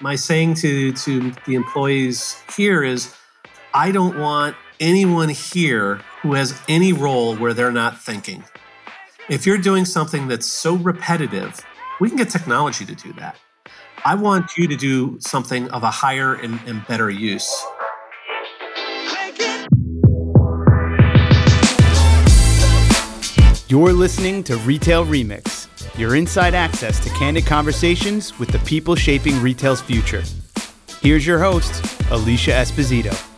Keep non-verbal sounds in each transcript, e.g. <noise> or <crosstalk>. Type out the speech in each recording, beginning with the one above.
My saying to, to the employees here is I don't want anyone here who has any role where they're not thinking. If you're doing something that's so repetitive, we can get technology to do that. I want you to do something of a higher and, and better use. You're listening to Retail Remix, your inside access to candid conversations with the people shaping retail's future. Here's your host, Alicia Esposito.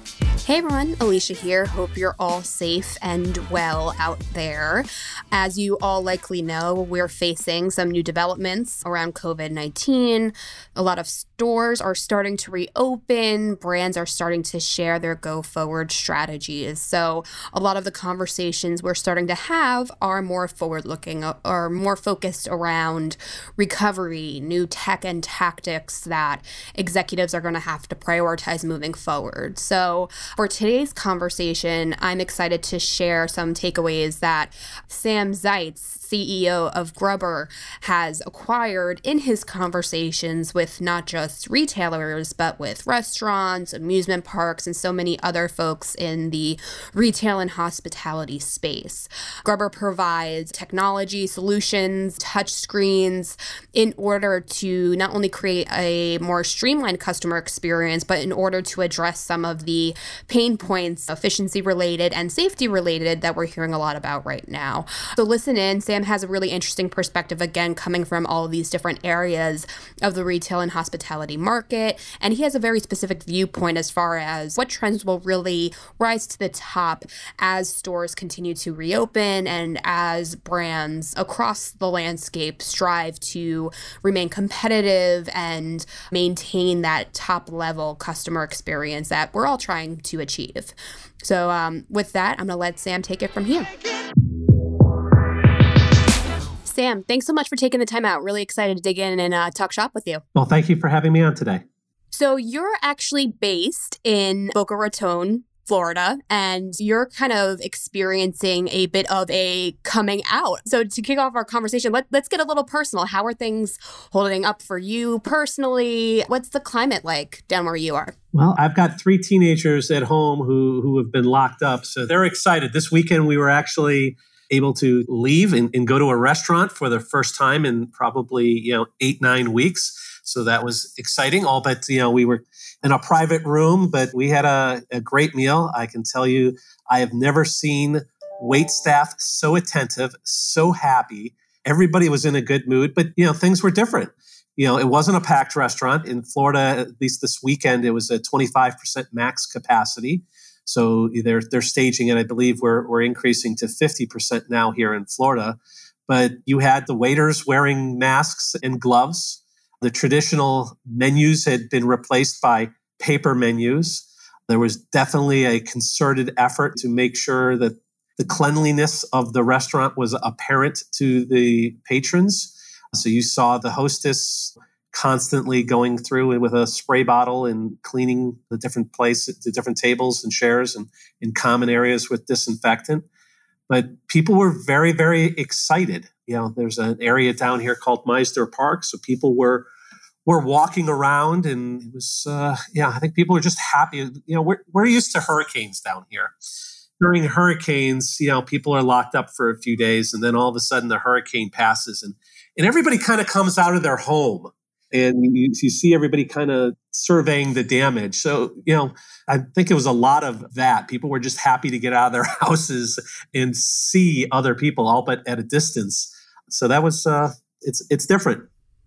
Hey everyone, Alicia here. Hope you're all safe and well out there. As you all likely know, we're facing some new developments around COVID 19. A lot of stores are starting to reopen, brands are starting to share their go forward strategies. So, a lot of the conversations we're starting to have are more forward looking or uh, more focused around recovery, new tech and tactics that executives are going to have to prioritize moving forward. So, for today's conversation, I'm excited to share some takeaways that Sam Zietz, CEO of GRUBBRR, has acquired in his conversations with not just retailers, but with restaurants, amusement parks, and so many other folks in the retail and hospitality space. GRUBBRR provides technology solutions, touch screens, in order to not only create a more streamlined customer experience, but in order to address some of the pain points, efficiency related and safety related, that we're hearing a lot about right now. So listen in. Sam has a really interesting perspective, again, coming from all these different areas of the retail and hospitality market. And he has a very specific viewpoint as far as what trends will really rise to the top as stores continue to reopen and as brands across the landscape strive to remain competitive and maintain that top level customer experience that we're all trying to achieve. So, um, with that, I'm going to let Sam take it from here. Sam, thanks so much for taking the time out. Really excited to dig in and uh, talk shop with you. Well, thank you for having me on today. So, you're actually based in Boca Raton, Florida, and you're kind of experiencing a bit of a coming out. So, to kick off our conversation, let, us get a little personal. How are things holding up for you personally? What's the climate like down where you are? Well, I've got three teenagers at home who, who have been locked up. So, they're excited. This weekend, we were actually able to leave and, and, go to a restaurant for the first time in probably you know eight nine weeks. So that was exciting. All but you know we were in a private room but we had a, a great meal. I can tell you i have never seen wait staff so attentive so happy. Everybody was in a good mood but you know things were different. You know it wasn't a packed restaurant. In florida at least this weekend it was a 25% max capacity so they're they're staging it. I believe we're we're increasing to fifty percent now here in Florida. But you had the waiters wearing masks and gloves. The traditional menus had been replaced by paper menus. There was definitely a concerted effort to make sure that the cleanliness of the restaurant was apparent to the patrons. So you saw the hostess constantly going through with a spray bottle and cleaning the different places, the different tables and chairs and in common areas with disinfectant. But people were very, very excited. You know, there's an area down here called Mizner Park, so people were were walking around, and it was, uh, yeah, I think people were just happy. You know, we're we're used to hurricanes down here. During hurricanes, you know, people are locked up for a few days, and then all of a sudden the hurricane passes, and and everybody kind of comes out of their home and you, you see everybody kind of surveying the damage. So, you know, I think it was a lot of that. People were just happy to get out of their <laughs> houses and see other people, all but at a distance. So that was, uh, it's it's different.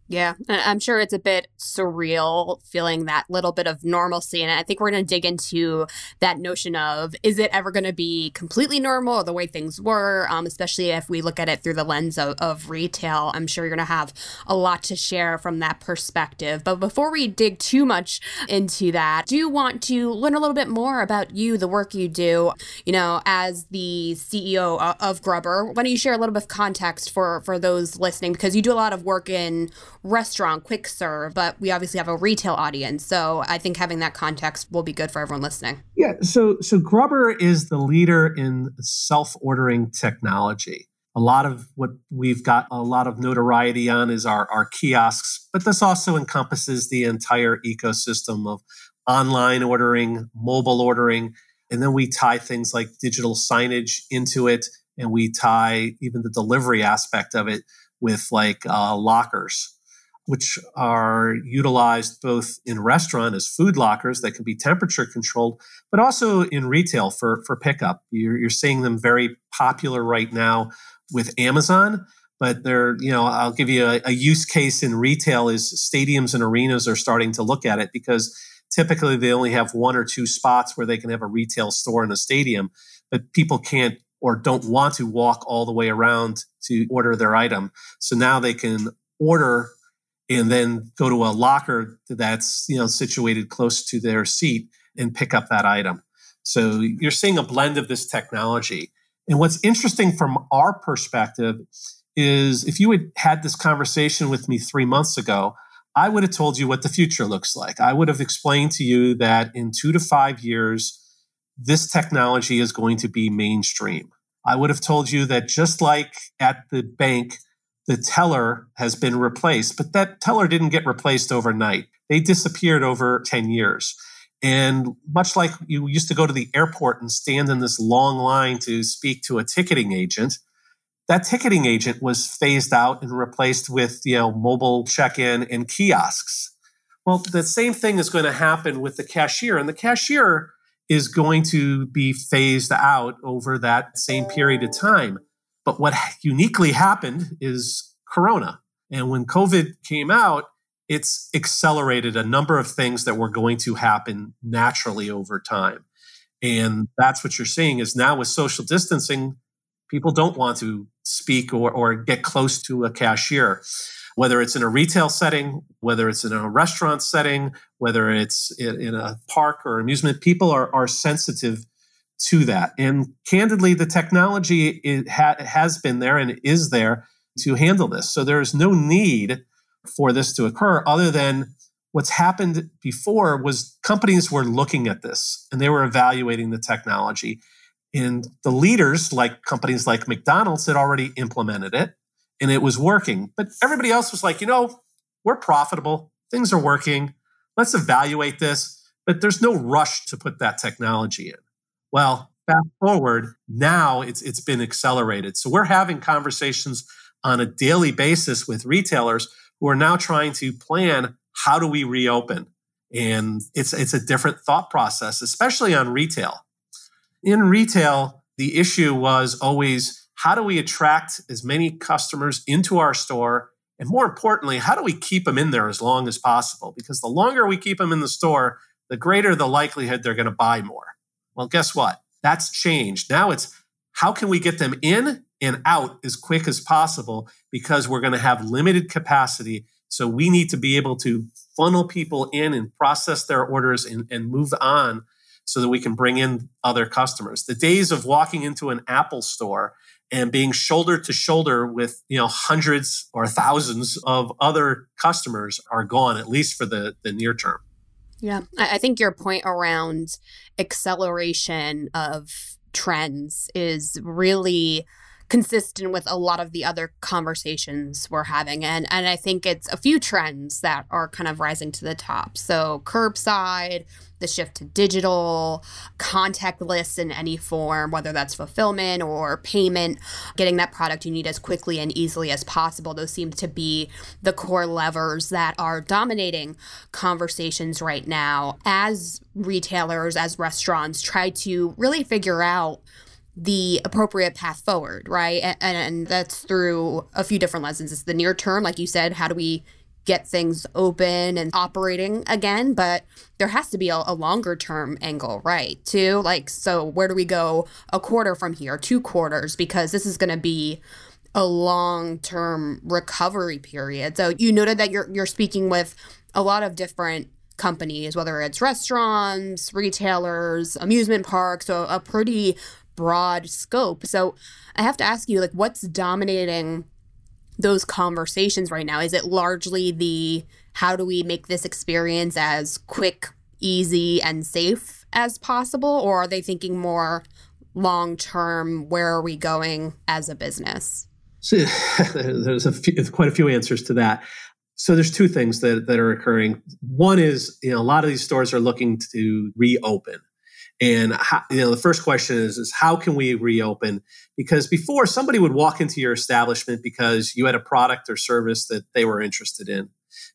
Yeah, I'm sure it's a bit surreal feeling that little bit of normalcy. And I think we're going to dig into that notion of is it ever going to be completely normal or the way things were, um, especially if we look at it through the lens of, of retail. I'm sure you're going to have a lot to share from that perspective. But before we dig too much into that, do want to learn a little bit more about you, the work you do, you know, as the CEO of GRUBBRR? Why don't you share a little bit of context for, for those listening? Because you do a lot of work in restaurant, quick serve, but we obviously have a retail audience. So I think having that context will be good for everyone listening. Yeah. So so GRUBBRR is the leader in self-ordering technology. A lot of what we've got a lot of notoriety on is our, our kiosks, but this also encompasses the entire ecosystem of online ordering, mobile ordering, and then we tie things like digital signage into it, and we tie even the delivery aspect of it with like uh, lockers which are utilized both in restaurant as food lockers that can be temperature controlled, but also in retail for, for pickup. You're, you're seeing them very popular right now with Amazon. But they're, you know, I'll give you a, a use case in retail is stadiums and arenas are starting to look at it because typically they only have one or two spots where they can have a retail store in a stadium, but people can't or don't want to walk all the way around to order their item. So now they can order and then go to a locker that's you know situated close to their seat and pick up that item. So you're seeing a blend of this technology. And what's interesting from our perspective is if you had had this conversation with me three months ago i would have told you what the future looks like. I would have explained to you that in two to five years this technology is going to be mainstream. I would have told you that just like at the bank the teller has been replaced, but that teller didn't get replaced overnight. They disappeared over 10 years. And much like you used to go to the airport and stand in this long line to speak to a ticketing agent, that ticketing agent was phased out and replaced with you know mobile check-in and kiosks. Well, the same thing is going to happen with the cashier, and the cashier is going to be phased out over that same period of time. But what uniquely happened is Corona. And when COVID came out, it's accelerated a number of things that were going to happen naturally over time. And that's what you're seeing is now with social distancing, people don't want to speak or, or get close to a cashier, whether it's in a retail setting, whether it's in a restaurant setting, whether it's in, in a park or amusement. People are, are sensitive to that. And candidly, the technology it ha- has been there and is there to handle this. So there's no need for this to occur other than what's happened before was companies were looking at this and they were evaluating the technology. And the leaders, like companies like McDonald's, had already implemented it and it was working. But everybody else was like, you know, we're profitable, things are working, let's evaluate this. But there's no rush to put that technology in. Well, fast forward, now it's it's been accelerated. So we're having conversations on a daily basis with retailers who are now trying to plan how do we reopen? And it's it's a different thought process, especially on retail. In retail, the issue was always how do we attract as many customers into our store and more importantly, how do we keep them in there as long as possible? Because the longer we keep them in the store, the greater the likelihood they're going to buy more. Well, guess what? That's changed. Now it's how can we get them in and out as quick as possible because we're going to have limited capacity. So we need to be able to funnel people in and process their orders and, and move on so that we can bring in other customers. The days of walking into an Apple store and being shoulder to shoulder with you know hundreds or thousands of other customers are gone, at least for the, the near term. Yeah, I think your point around acceleration of trends is really consistent with a lot of the other conversations we're having and and I think it's a few trends that are kind of rising to the top. So curbside, the shift to digital, contactless in any form, whether that's fulfillment or payment, getting that product you need as quickly and easily as possible. Those seem to be the core levers that are dominating conversations right now as retailers, as restaurants try to really figure out the appropriate path forward, right? And, and, that's through a few different lessons. It's the near term, like you said, how do we get things open and operating again? But there has to be a, a longer term angle, right? Too like, so where do we go a quarter from here, two quarters? Because this is going to be a long term recovery period. So you noted that you're you're speaking with a lot of different companies, whether it's restaurants, retailers, amusement parks, so a pretty broad scope. So I have to ask you, like, what's dominating those conversations right now? Is it largely the how do we make this experience as quick, easy, and safe as possible? Or are they thinking more long term, where are we going as a business? <laughs> There's a few, quite a few answers to that. So there's two things that, that are occurring. One is, you know, a lot of these stores are looking to reopen. And how, you know, the first question is, is how can we reopen? Because before somebody would walk into your establishment because you had a product or service that they were interested in.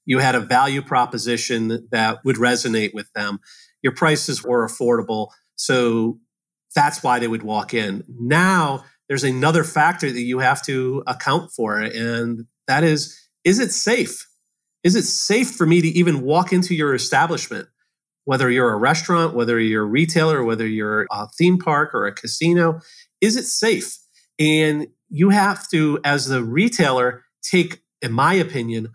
You had a value proposition that would resonate with them. Your prices were affordable. So that's why they would walk in. Now there's another factor that you have to account for, and that is, is it safe? Is it safe for me to even walk into your establishment? Whether you're a restaurant, whether you're a retailer, whether you're a theme park or a casino, is it safe? And you have to, as the retailer, take, in my opinion,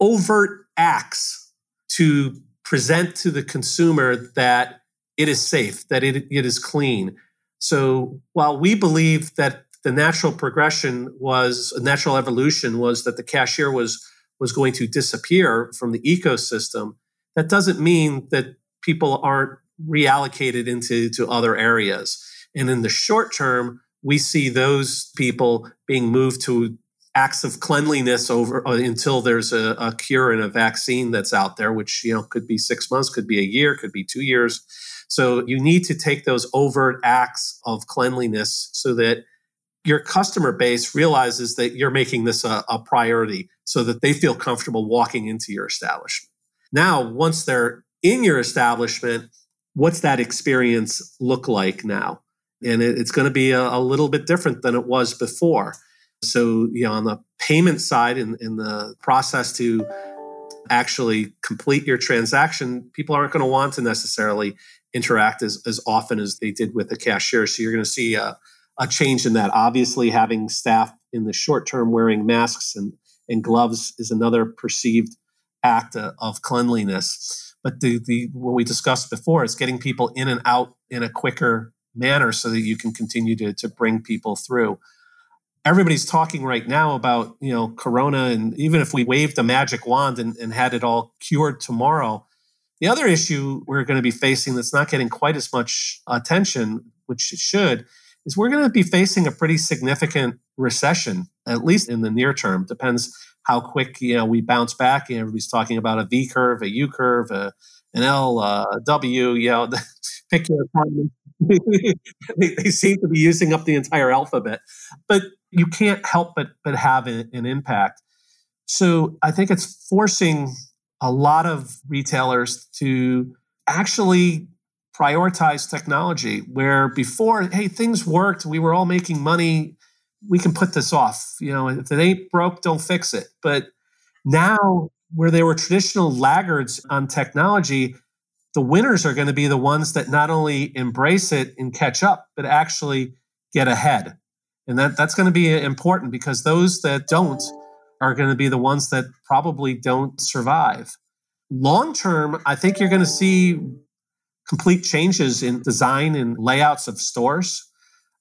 overt acts to present to the consumer that it is safe, that it, it is clean. So while we believe that the natural progression was, natural evolution was that the cashier was was going to disappear from the ecosystem, that doesn't mean that people aren't reallocated into to other areas. And in the short term, we see those people being moved to acts of cleanliness over uh, until there's a, a, cure and a vaccine that's out there, which you know could be six months, could be a year, could be two years. So you need to take those overt acts of cleanliness so that your customer base realizes that you're making this a, a priority so that they feel comfortable walking into your establishment. Now, once they're in your establishment, what's that experience look like now? And it, it's going to be a, a, little bit different than it was before. So, you know, on the payment side, in, in the process to actually complete your transaction, people aren't going to want to necessarily interact as, as often as they did with the cashier. So, you're going to see a, a change in that. Obviously, having staff in the short term wearing masks and and gloves is another perceived act uh, of cleanliness. But the, the what we discussed before is getting people in and out in a quicker manner so that you can continue to, to bring people through. Everybody's talking right now about, you know, Corona, and even if we waved a magic wand and, and had it all cured tomorrow, the other issue we're going to be facing that's not getting quite as much attention, which it should, is we're going to be facing a pretty significant recession, at least in the near term. Depends how quick you know we bounce back. You know, everybody's talking about a V curve, a U curve, a, an L, a W. You know, <laughs> pick your department. <laughs> they, they, seem to be using up the entire alphabet, but you can't help but but have an, an impact. So I think it's forcing a lot of retailers to actually prioritize technology where before hey things worked we were all making money we can put this off. You know if it ain't broke don't fix it. But now where they were traditional laggards on technology the winners are going to be the ones that not only embrace it and catch up but actually get ahead. And that that's going to be important because those that don't are going to be the ones that probably don't survive. Long term i think you're going to see complete changes in design and layouts of stores.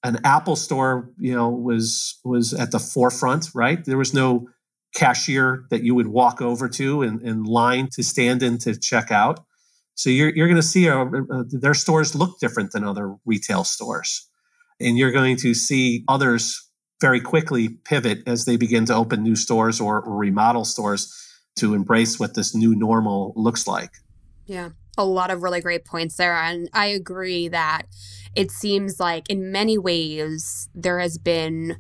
An Apple store, you know, was was at the forefront, right? There was no cashier that you would walk over to and, and line to stand in to check out. So you're you're going to see a, a, their stores look different than other retail stores, and you're going to see others very quickly pivot as they begin to open new stores or, or remodel stores to embrace what this new normal looks like. Yeah a lot of really great points there. And I agree that it seems like in many ways there has been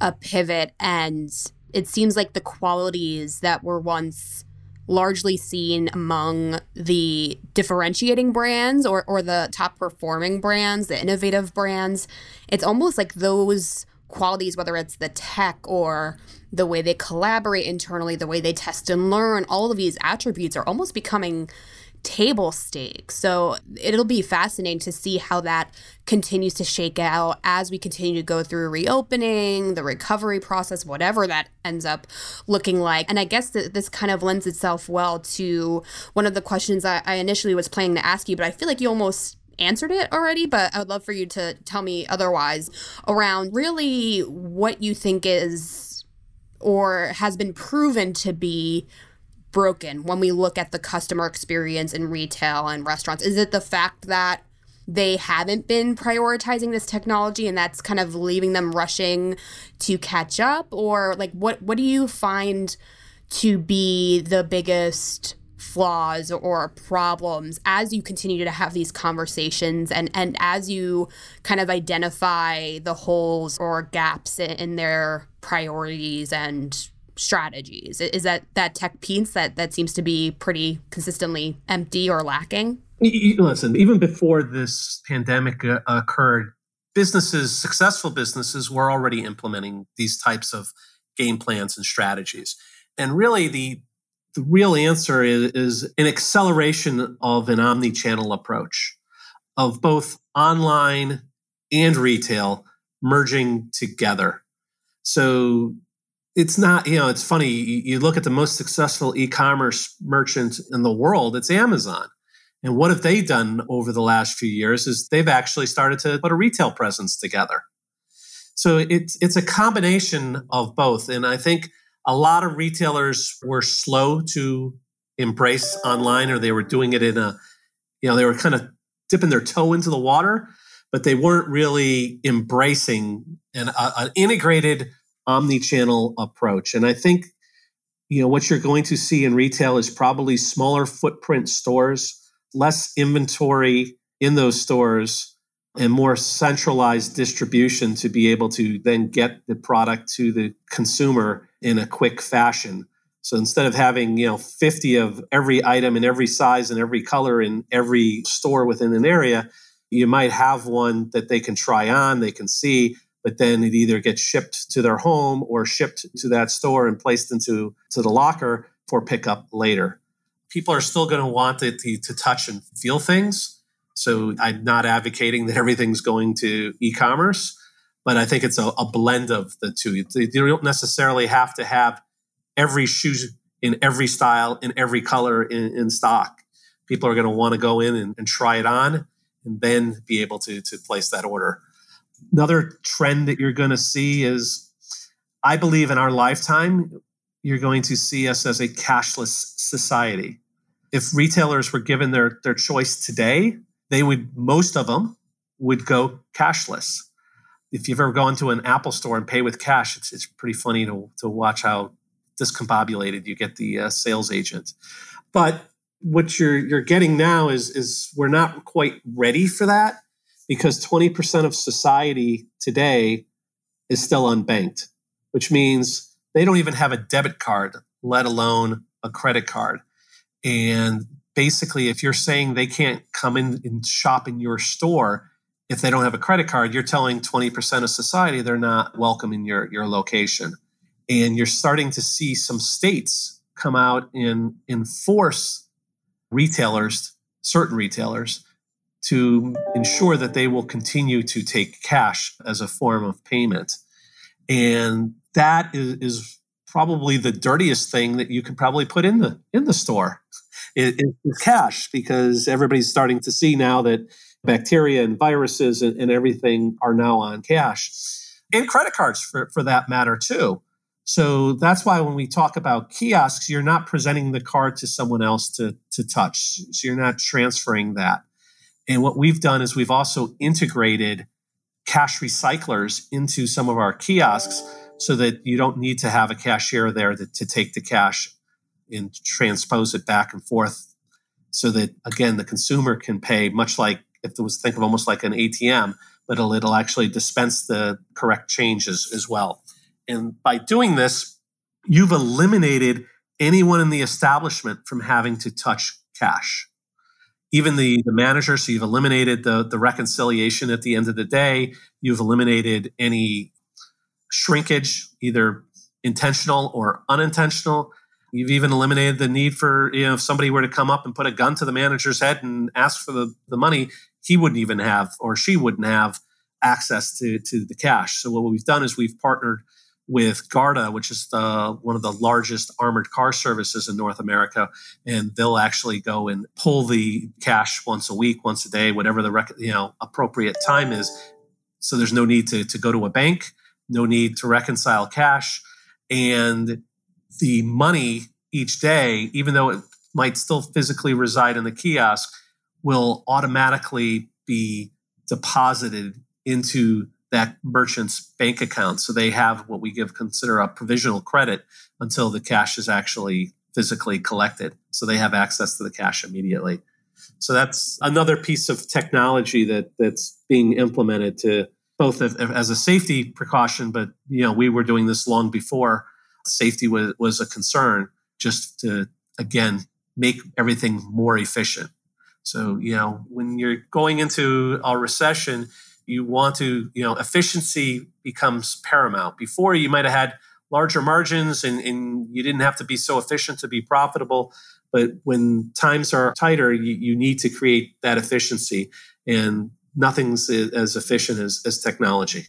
a pivot and it seems like the qualities that were once largely seen among the differentiating brands or, or the top performing brands, the innovative brands, it's almost like those qualities, whether it's the tech or the way they collaborate internally, the way they test and learn, all of these attributes are almost becoming table stakes. So it'll be fascinating to see how that continues to shake out as we continue to go through reopening, the recovery process, whatever that ends up looking like. And I guess that this kind of lends itself well to one of the questions I, I initially was planning to ask you, but I feel like you almost answered it already, but I would love for you to tell me otherwise around really what you think is or has been proven to be broken when we look at the customer experience in retail and restaurants? Is it the fact that they haven't been prioritizing this technology and that's kind of leaving them rushing to catch up or like what what do you find to be the biggest flaws or problems as you continue to have these conversations and and as you kind of identify the holes or gaps in, in their priorities and strategies? Is that that tech piece that that seems to be pretty consistently empty or lacking? Listen even before this pandemic uh, occurred businesses successful businesses were already implementing these types of game plans and strategies. And really the the real answer is, is an acceleration of an omni-channel approach of both online and retail merging together. So it's not you know it's funny you look at the most successful e-commerce merchant in the world it's amazon. And what have they done over the last few years is they've actually started to put a retail presence together. So it's it's a combination of both. And i think a lot of retailers were slow to embrace online or they were doing it in a you know they were kind of dipping their toe into the water but they weren't really embracing an, an integrated omni-channel approach. And I think you know what you're going to see in retail is probably smaller footprint stores, less inventory in those stores and more centralized distribution to be able to then get the product to the consumer in a quick fashion. So instead of having, you know, 50 of every item in every size and every color in every store within an area, you might have one that they can try on, they can see, but then it either gets shipped to their home or shipped to that store and placed into to the locker for pickup later. People are still going to want it to, to touch and feel things. So I'm not advocating that everything's going to e-commerce, but I think it's a, a blend of the two. You, don't necessarily have to have every shoe in every style, in every color in, in stock. People are going to want to go in and, and try it on and then be able to, to place that order. Another trend that you're going to see is, I believe in our lifetime, you're going to see us as a cashless society. If retailers were given their, their choice today, they would, most of them would go cashless. If you've ever gone to an Apple store and pay with cash, it's, it's pretty funny to, to watch how discombobulated you get the uh, sales agent. But what you're you're getting now is is we're not quite ready for that because 20% of society today is still unbanked, which means they don't even have a debit card, let alone a credit card. And basically, if you're saying they can't come in and shop in your store if they don't have a credit card, you're telling 20% of society they're not welcome in your, your location. And you're starting to see some states come out and enforce retailers, certain retailers, to ensure that they will continue to take cash as a form of payment. And that is, is probably the dirtiest thing that you could probably put in the in the store is, is cash because everybody's starting to see now that bacteria and viruses and, and everything are now on cash. And credit cards for, for that matter too. So that's why when we talk about kiosks you're not presenting the card to someone else to, to touch. So you're not transferring that and what we've done is we've also integrated cash recyclers into some of our kiosks so that you don't need to have a cashier there to, to take the cash and transpose it back and forth so that again the consumer can pay much like if it was think of almost like an ATM, but it'll, it'll actually dispense the correct changes as well. And by doing this, you've eliminated anyone in the establishment from having to touch cash even the, the manager. So you've eliminated the, the reconciliation at the end of the day. You've eliminated any shrinkage, either intentional or unintentional. You've even eliminated the need for, you know, if somebody were to come up and put a gun to the manager's head and ask for the, the money, he wouldn't even have or she wouldn't have access to, to the cash. So what we've done is we've partnered with Garda, which is the, one of the largest armored car services in North America, and they'll actually go and pull the cash once a week, once a day, whatever the rec- you know appropriate time is. So there's no need to, to go to a bank, no need to reconcile cash, and the money each day, even though it might still physically reside in the kiosk, will automatically be deposited into that merchant's bank account. So they have what we give consider a provisional credit until the cash is actually physically collected. So they have access to the cash immediately. So that's another piece of technology that that's being implemented to both as a safety precaution, but you know we were doing this long before safety was, was a concern, just to again make everything more efficient. So you know when you're going into a recession, you want to you know efficiency becomes paramount. Before you might have had larger margins and, and you didn't have to be so efficient to be profitable. But when times are tighter, you, you need to create that efficiency. And nothing's as efficient as, as technology.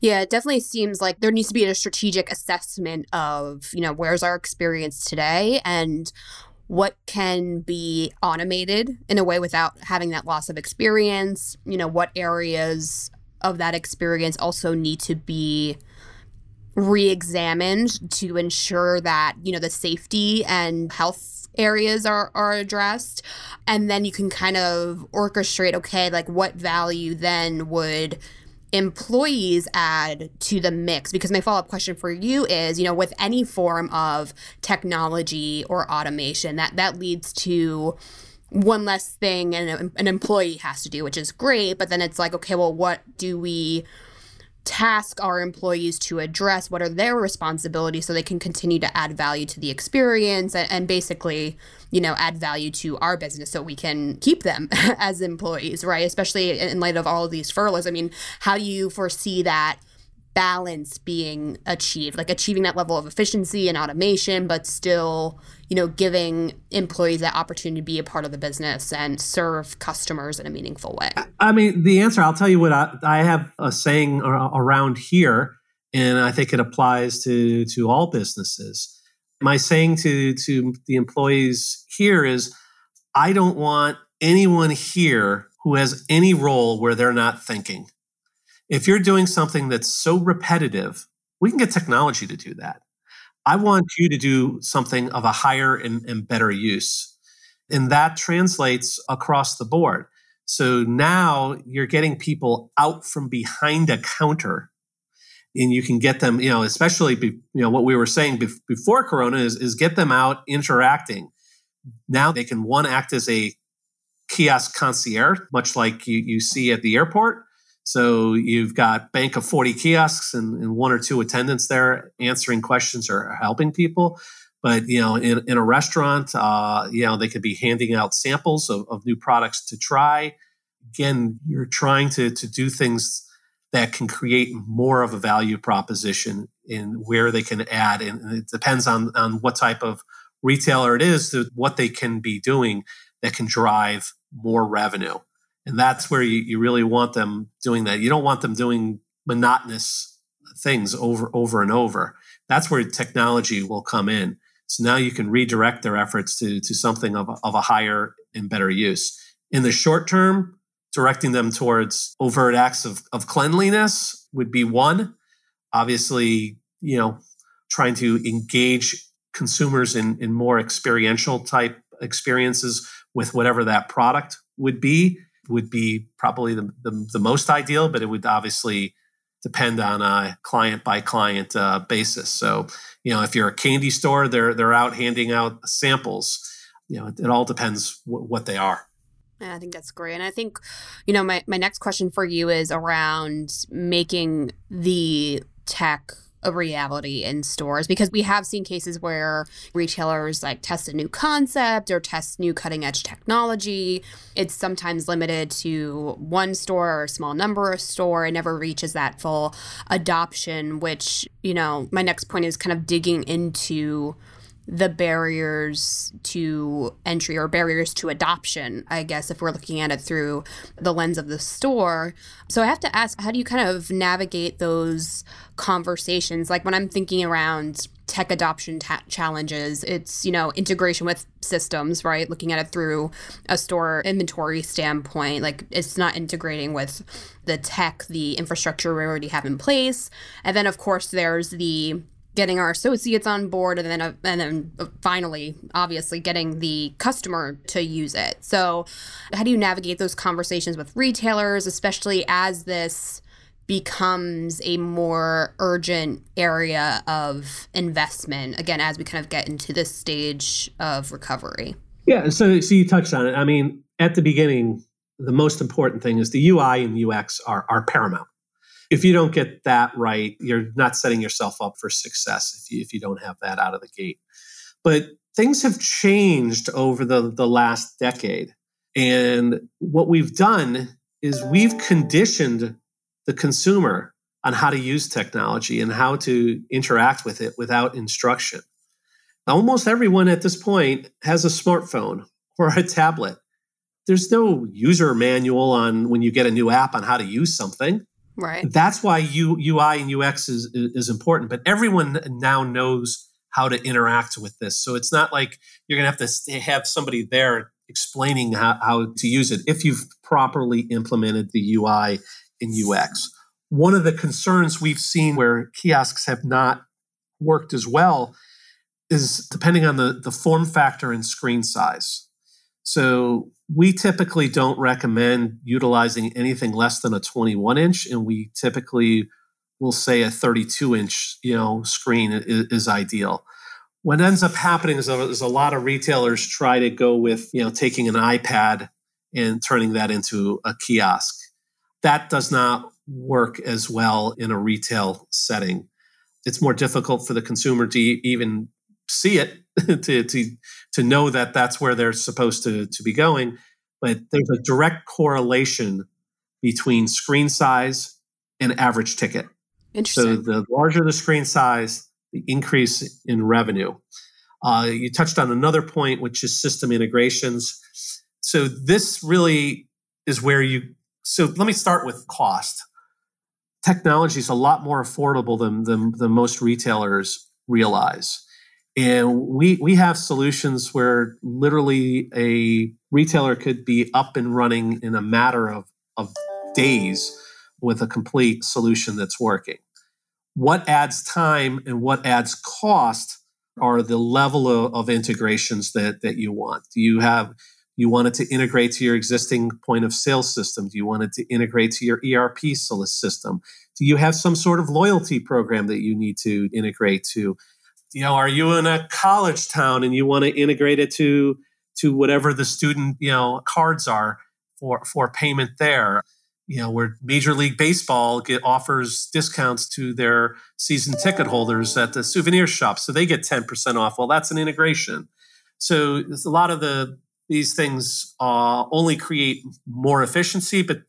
Yeah, it definitely seems like there needs to be a strategic assessment of, you know, where's our experience today and what can be automated in a way without having that loss of experience, you know, what areas of that experience also need to be re-examined to ensure that you know the safety and health areas are are addressed? And then you can kind of orchestrate okay like what value then would employees add to the mix? Because my follow-up question for you is you know with any form of technology or automation that that leads to one less thing an, an employee has to do which is great but then it's like okay well what do we task our employees to address what are their responsibilities so they can continue to add value to the experience and, and basically you know add value to our business so we can keep them <laughs> as employees right? Especially in light of all of these furloughs. I mean how do you foresee that balance being achieved like achieving that level of efficiency and automation but still you know giving employees that opportunity to be a part of the business and serve customers in a meaningful way. I mean the answer i'll tell you what i, I have a saying around here and i think it applies to to all businesses. My saying to to the employees here is i don't want anyone here who has any role where they're not thinking if you're doing something that's so repetitive, we can get technology to do that. I want you to do something of a higher and, and better use. And that translates across the board. So now you're getting people out from behind a counter and you can get them, you know, especially, be, you know, what we were saying be- before Corona is, is get them out interacting. Now they can one act as a kiosk concierge, much like you, you see at the airport, so you've got bank of 40 kiosks and, and one or two attendants there answering questions or helping people. But you know, in, in a restaurant, uh, you know, they could be handing out samples of, of new products to try. Again, you're trying to to do things that can create more of a value proposition in where they can add. And it depends on, on what type of retailer it is, to what they can be doing that can drive more revenue. And that's where you, you really want them doing that. You don't want them doing monotonous things over over and over. That's where technology will come in. So now you can redirect their efforts to, to something of of a higher and better use. In the short term, directing them towards overt acts of, of cleanliness would be one. Obviously, you know, trying to engage consumers in, in more experiential type experiences with whatever that product would be would be probably the, the, the, most ideal, but it would obviously depend on a client by client uh, basis. So, you know, if you're a candy store, they're they're out handing out samples. You know, it, it all depends w- what they are. Yeah, I think that's great. And I think, you know, my, my next question for you is around making the tech a reality in stores because we have seen cases where retailers like test a new concept or test new cutting edge technology. It's sometimes limited to one store or a small number of store. It never reaches that full adoption, which, you know, my next point is kind of digging into the barriers to entry or barriers to adoption, I guess, if we're looking at it through the lens of the store. So I have to ask, how do you kind of navigate those conversations? Like when I'm thinking around tech adoption ta- challenges, it's, you know, integration with systems, right? Looking at it through a store inventory standpoint, like it's not integrating with the tech, the infrastructure we already have in place. And then, of course, there's the getting our associates on board and then uh, and then finally obviously getting the customer to use it so how do you navigate those conversations with retailers especially as this becomes a more urgent area of investment again as we kind of get into this stage of recovery yeah so so you touched on it i mean at the beginning the most important thing is the ui and ux are, are paramount if you don't get that right, you're not setting yourself up for success if you, if you don't have that out of the gate. But things have changed over the, the last decade. And what we've done is we've conditioned the consumer on how to use technology and how to interact with it without instruction. Almost everyone at this point has a smartphone <laughs> or a tablet. There's no user manual on when you get a new app on how to use something. Right. That's why U, UI and UX is, is important. But everyone now knows how to interact with this. So it's not like you're going to have to have somebody there explaining how, how to use it if you've properly implemented the UI and UX. One of the concerns we've seen where kiosks have not worked as well is depending on the, the form factor and screen size. So we typically don't recommend utilizing anything less than a 21 inch, and we typically will say a 32 inch you know screen is, is ideal. What ends up happening is is a lot of retailers try to go with you know taking an iPad and turning that into a kiosk. That does not work as well in a retail setting. It's more difficult for the consumer to even see it <laughs> to, to to know that that's where they're supposed to, to be going. But there's a direct correlation between screen size and average ticket. Interesting. So the larger the screen size, the increase in revenue. Uh, you touched on another point, which is system integrations. So this really is where you. So let me start with cost. Technology is a lot more affordable than, than, than most retailers realize. And we we have solutions where literally a retailer could be up and running in a matter of, of days with a complete solution that's working. What adds time and what adds cost are the level of, of integrations that, that you want. Do you have you want it to integrate to your existing point of sale system? Do you want it to integrate to your ERP system? Do you have some sort of loyalty program that you need to integrate to? you know, are you in a college town and you want to integrate it to to whatever the student you know cards are for for payment there? You know, where Major League Baseball get, offers discounts to their season ticket holders at the souvenir shop, so they get ten percent off. Well, that's an integration. So a lot of the these things uh, only create more efficiency, but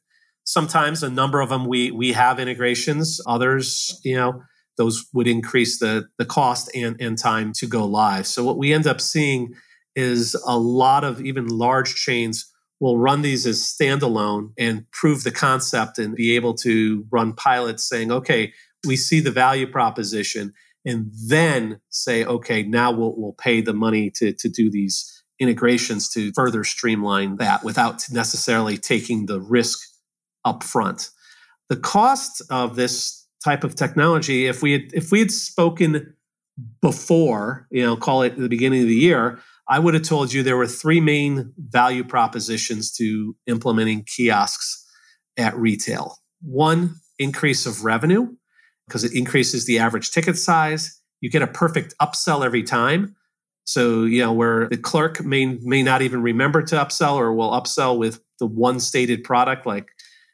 sometimes a number of them we we have integrations. Others, you know those would increase the, the cost and, and time to go live. So what we end up seeing is a lot of even large chains will run these as standalone and prove the concept and be able to run pilots saying, okay, we see the value proposition, and then say, okay, now we'll, we'll pay the money to, to do these integrations to further streamline that without necessarily taking the risk up front. The cost of this type of technology, if we had if we had spoken before, you know, call it the beginning of the year, I would have told you there were three main value propositions to implementing kiosks at retail. One, increase of revenue, because it increases the average ticket size. You get a perfect upsell every time. So, you know, where the clerk may may not even remember to upsell or will upsell with the one stated product like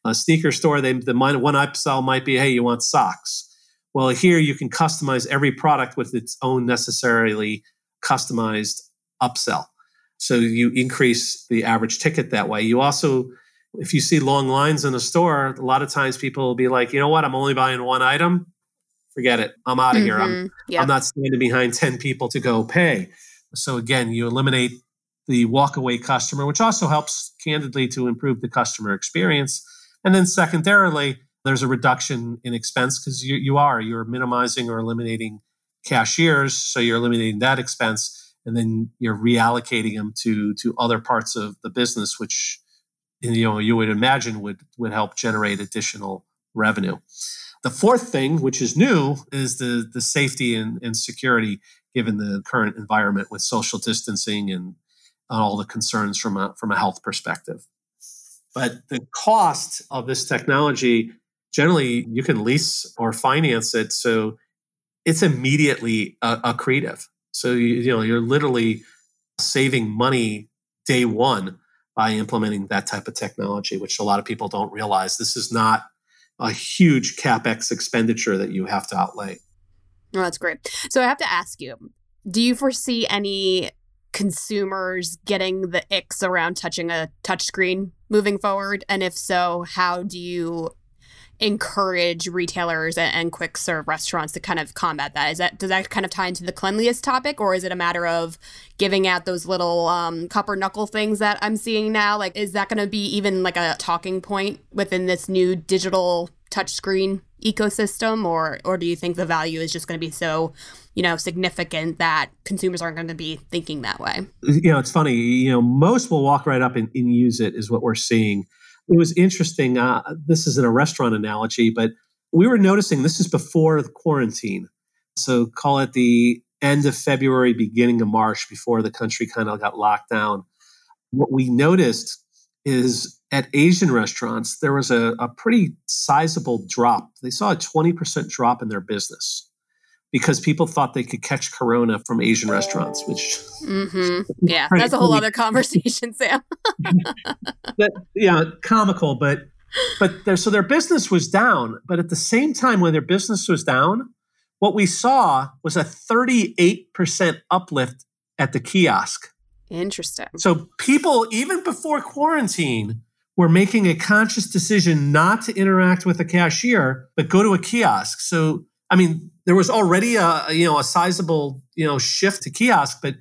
a sneaker store, they, the one upsell might be, hey, you want socks. Well, here you can customize every product with its own necessarily customized upsell. So you increase the average ticket that way. You also, if you see long lines in a store, a lot of times people will be like, you know what, I'm only buying one item. Forget it. I'm out of mm-hmm. here. I'm, mm-hmm. yep. I'm not standing behind 10 people to go pay. So again, you eliminate the walkaway customer, which also helps candidly to improve the customer experience and then secondarily, there's a reduction in expense because you, you are, you're minimizing or eliminating cashiers. So you're eliminating that expense and then you're reallocating them to, to other parts of the business, which you know you would imagine would would help generate additional revenue. The fourth thing, which is new, is the, the safety and, and security given the current environment with social distancing and all the concerns from a, from a health perspective. But the cost of this technology, generally, you can lease or finance it. So it's immediately accretive. So, you, you know, you're literally saving money day one by implementing that type of technology, which a lot of people don't realize. This is not a huge capex expenditure that you have to outlay. Oh, that's great. So I have to ask you, do you foresee any consumers getting the icks around touching a touchscreen moving forward? And if so, how do you encourage retailers and, and, quick serve restaurants to kind of combat that? Is that does that kind of tie into the cleanliness topic, or is it a matter of giving out those little um, copper knuckle things that I'm seeing now? Like, is that going to be even like a talking point within this new digital touchscreen ecosystem, or or do you think the value is just going to be so you know significant that consumers aren't going to be thinking that way? You know, it's funny. You know, most will walk right up and, and use it, is what we're seeing it was interesting. Uh, this isn't a restaurant analogy, but we were noticing this is before the quarantine. So call it the end of February, beginning of March, before the country kind of got locked down. What we noticed is at Asian restaurants, there was a, a pretty sizable drop. They saw a 20% drop in their business because people thought they could catch corona from Asian restaurants, which mm-hmm. <laughs> yeah, that's a whole other conversation, Sam. <laughs> that yeah, comical, but but their so their business was down, but at the same time when their business was down, what we saw was a 38% uplift at the kiosk. Interesting. So people even before quarantine were making a conscious decision not to interact with a cashier but go to a kiosk. So I mean, there was already a you know a sizable you know shift to kiosk, but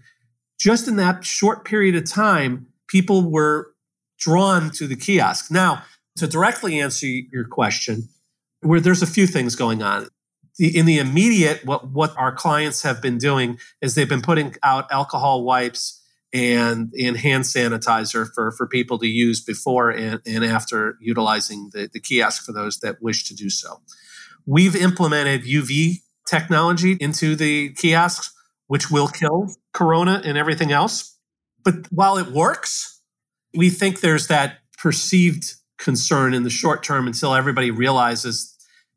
just in that short period of time, people were drawn to the kiosk. Now, to directly answer your question, where there's a few things going on. In the immediate, what what our clients have been doing is they've been putting out alcohol wipes and and hand sanitizer for for people to use before and, and after utilizing the, the kiosk for those that wish to do so. We've implemented UV technology into the kiosks, which will kill corona and everything else. But while it works, we think there's that perceived concern in the short term until everybody realizes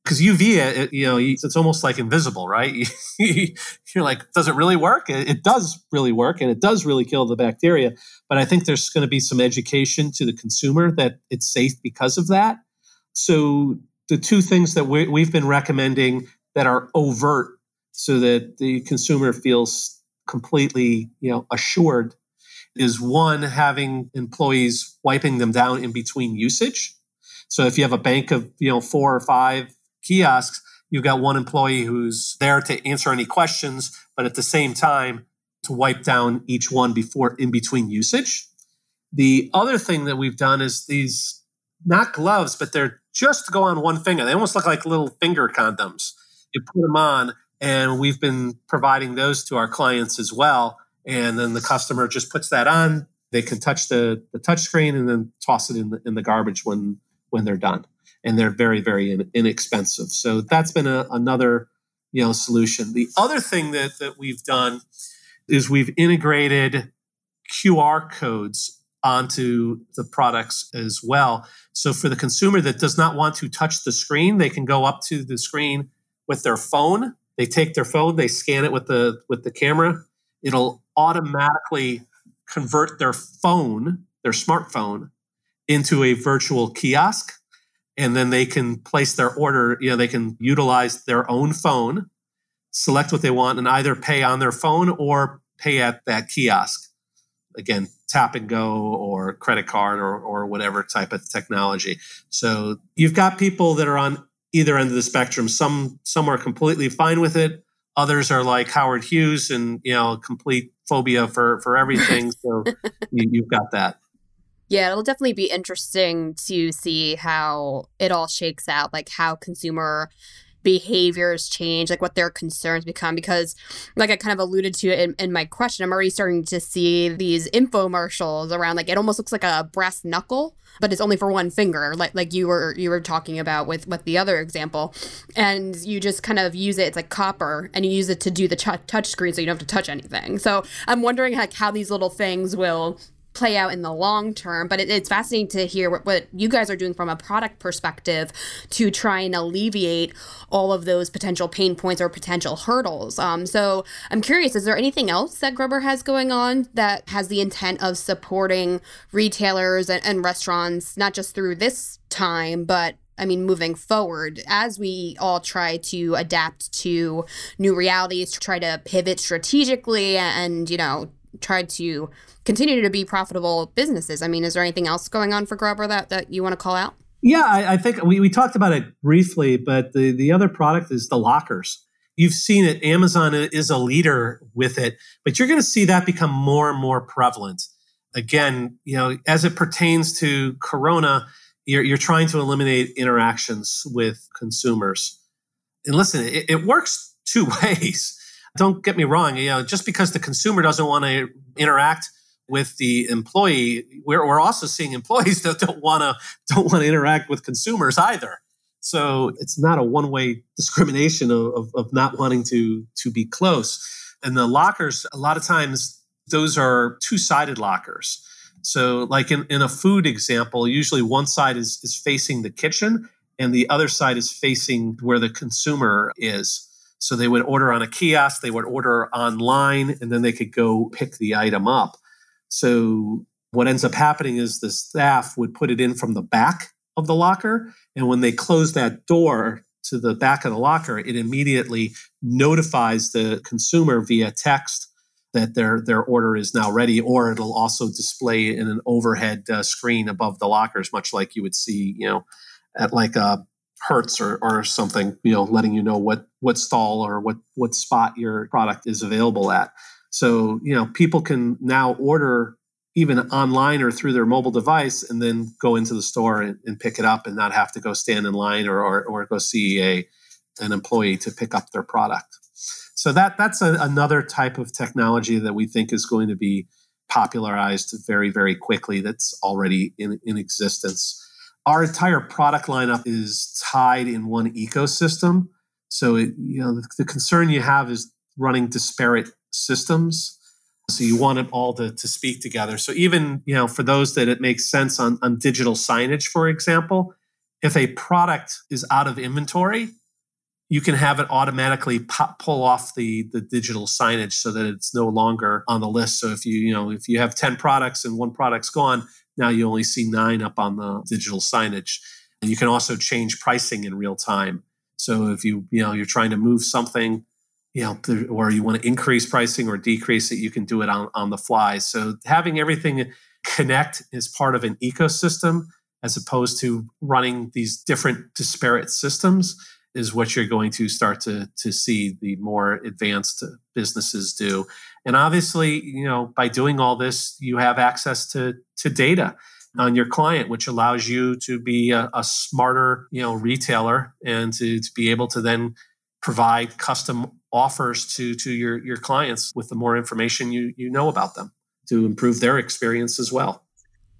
because UV, it, uh, uh, you know, it's almost like invisible, right? <laughs> You're like, does it really work? It does really work, and it does really kill the bacteria. But I think there's going to be some education to the consumer that it's safe because of that. So the two things that we, we've been recommending that are overt so that the consumer feels completely you know assured is one having employees wiping them down in between usage. So if you have a bank of you know four or five kiosks you've got one employee who's there to answer any questions but at the same time to wipe down each one before in between usage. The other thing that we've done is these not gloves but they're just go on one finger. They almost look like little finger condoms. You put them on, and we've been providing those to our clients as well. And then the customer just puts that on. They can touch the, the touch screen and then toss it in the, in the garbage when when they're done. And they're very very in, inexpensive. So that's been a, another you know solution. The other thing that that we've done is we've integrated QR codes onto the products as well. So for the consumer that does not want to touch the screen, they can go up to the screen with their phone. They take their phone, they scan it with the with the camera. It'll automatically convert their phone, their smartphone, into a virtual kiosk. And then they can place their order, you know, they can utilize their own phone, select what they want, and either pay on their phone or pay at that kiosk. Again, tap and go or credit card or, or whatever type of technology. So you've got people that are on either end of the spectrum. Some some are completely fine with it. Others are like Howard Hughes and you know complete phobia for for everything. So <laughs> you, you've got that. Yeah, it'll definitely be interesting to see how it all shakes out, like how consumer behaviors change, like what their concerns become. Because, like I kind of alluded to in, in my question, I'm already starting to see these infomercials around like it almost looks like a brass knuckle but it's only for one finger like like you were you were talking about with with the other example and you just kind of use it it's like copper and you use it to do the ch- touch screen so you don't have to touch anything so i'm wondering like how these little things will play out in the long term. But it, it's fascinating to hear what, what you guys are doing from a product perspective to try and alleviate all of those potential pain points or potential hurdles. Um, so I'm curious, is there anything else that GRUBBRR has going on that has the intent of supporting retailers and, and restaurants, not just through this time, but I mean, moving forward, as we all try to adapt to new realities, to try to pivot strategically and, you know, try to continue to be profitable businesses. I mean, is there anything else going on for GRUBBRR that, that you want to call out? Yeah, I, I think we, we talked about it briefly, but the, the other product is the lockers. You've seen it, Amazon is a leader with it, but you're going to see that become more and more prevalent. Again, you know, as it pertains to Corona, you're, you're trying to eliminate interactions with consumers. And listen, it, it works two <laughs> ways. Don't get me wrong. You know, just because the consumer doesn't want to interact with the employee, we're, we're also seeing employees <laughs> that don't want to don't want to interact with consumers either. So it's not a one way discrimination of, of, of not wanting to to be close. And the lockers, a lot of times, those are two sided lockers. So, like in, in a food example, usually one side is, is facing the kitchen and the other side is facing where the consumer is. So they would order on a kiosk, they would order online, and then they could go pick the item up. So what ends up happening is the staff would put it in from the back of the locker. And when they close that door to the back of the locker, it immediately notifies the consumer via text that their their order is now ready, or it'll also display in an overhead uh, screen above the lockers, much like you would see, you know, at like a Hertz or, or something, you know, letting you know what what stall or what what spot your product is available at. So, you know, people can now order even online or through their mobile device and then go into the store and, and pick it up and not have to go stand in line or, or, or go see a, an employee to pick up their product. So that that's a, another type of technology that we think is going to be popularized very, very quickly that's already in, in existence. Our entire product lineup is tied in one ecosystem. So, it, you know, the, the concern you have is running disparate systems. So you want it all to, to speak together. So even, you know, for those that it makes sense on, on digital signage, for example, if a product is out of inventory, you can have it automatically pop, pull off the, the digital signage so that it's no longer on the list. So if you, you know, if you have 10 products and one product's gone, now you only see nine up on the digital signage. And you can also change pricing in real time. So if you, you know, you're trying to move something you know, or you want to increase pricing or decrease it, you can do it on, on the fly. So having everything connect is part of an ecosystem as opposed to running these different disparate systems is what you're going to start to, to see the more advanced businesses do. And obviously, you know, by doing all this, you have access to, to data on your client, which allows you to be a, a smarter, you know, retailer and to, to be able to then provide custom offers to to your your clients with the more information you you know about them to improve their experience as well.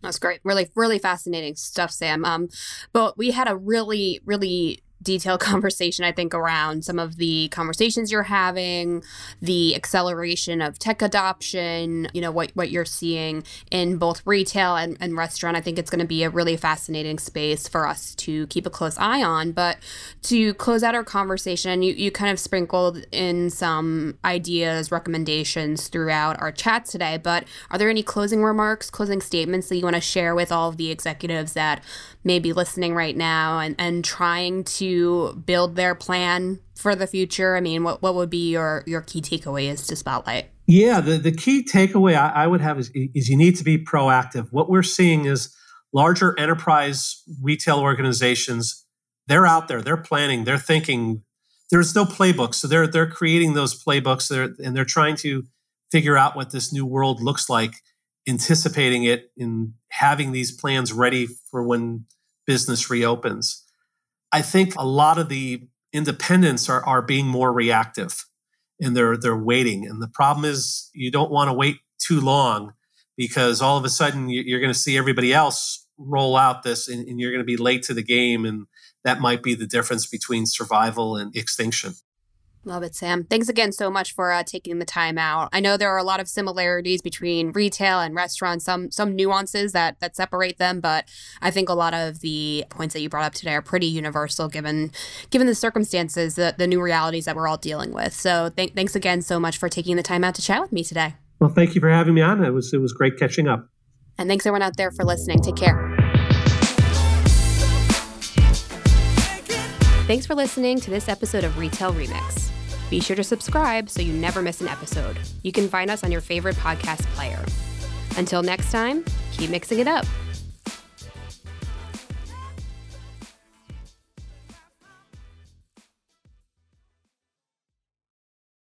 That's great. Really, really fascinating stuff, Sam. Um, but we had a really, really detailed <laughs> conversation, I think, around some of the conversations you're having, the acceleration of tech adoption, you know, what, what you're seeing in both retail and, and restaurant. I think it's going to be a really fascinating space for us to keep a close eye on. But to close out our conversation, you, you kind of sprinkled in some ideas, recommendations throughout our chat today. But are there any closing remarks, closing statements that you want to share with all of the executives that may be listening right now and, and trying to build their plan for the future? I mean, what, what would be your, your key takeaways to spotlight? Yeah, the, the key takeaway I, I would have is, is you need to be proactive. What we're seeing is larger enterprise retail organizations, they're out there, they're planning, they're thinking. There's no playbook, so they're they're creating those playbooks, they're, and they're trying to figure out what this new world looks like, anticipating it, and having these plans ready for when business reopens. I think a lot of the independents are, are being more reactive and they're they're waiting. And the problem is you don't want to wait too long because all of a sudden you're going to see everybody else roll out this and, and you're going to be late to the game and that might be the difference between survival and extinction. Love it, Sam. Thanks again so much for uh, taking the time out. I know there are a lot of similarities between retail and restaurants, some some nuances that that separate them, but I think a lot of the points that you brought up today are pretty universal given given the circumstances, the, the new realities that we're all dealing with. So th- thanks again so much for taking the time out to chat with me today. Well, thank you for having me on. It was it was great catching up. And thanks everyone out there for listening. Take care. Thanks for listening to this episode of Retail Remix. Be sure to subscribe so you never miss an episode. You can find us on your favorite podcast player. Until next time, keep mixing it up.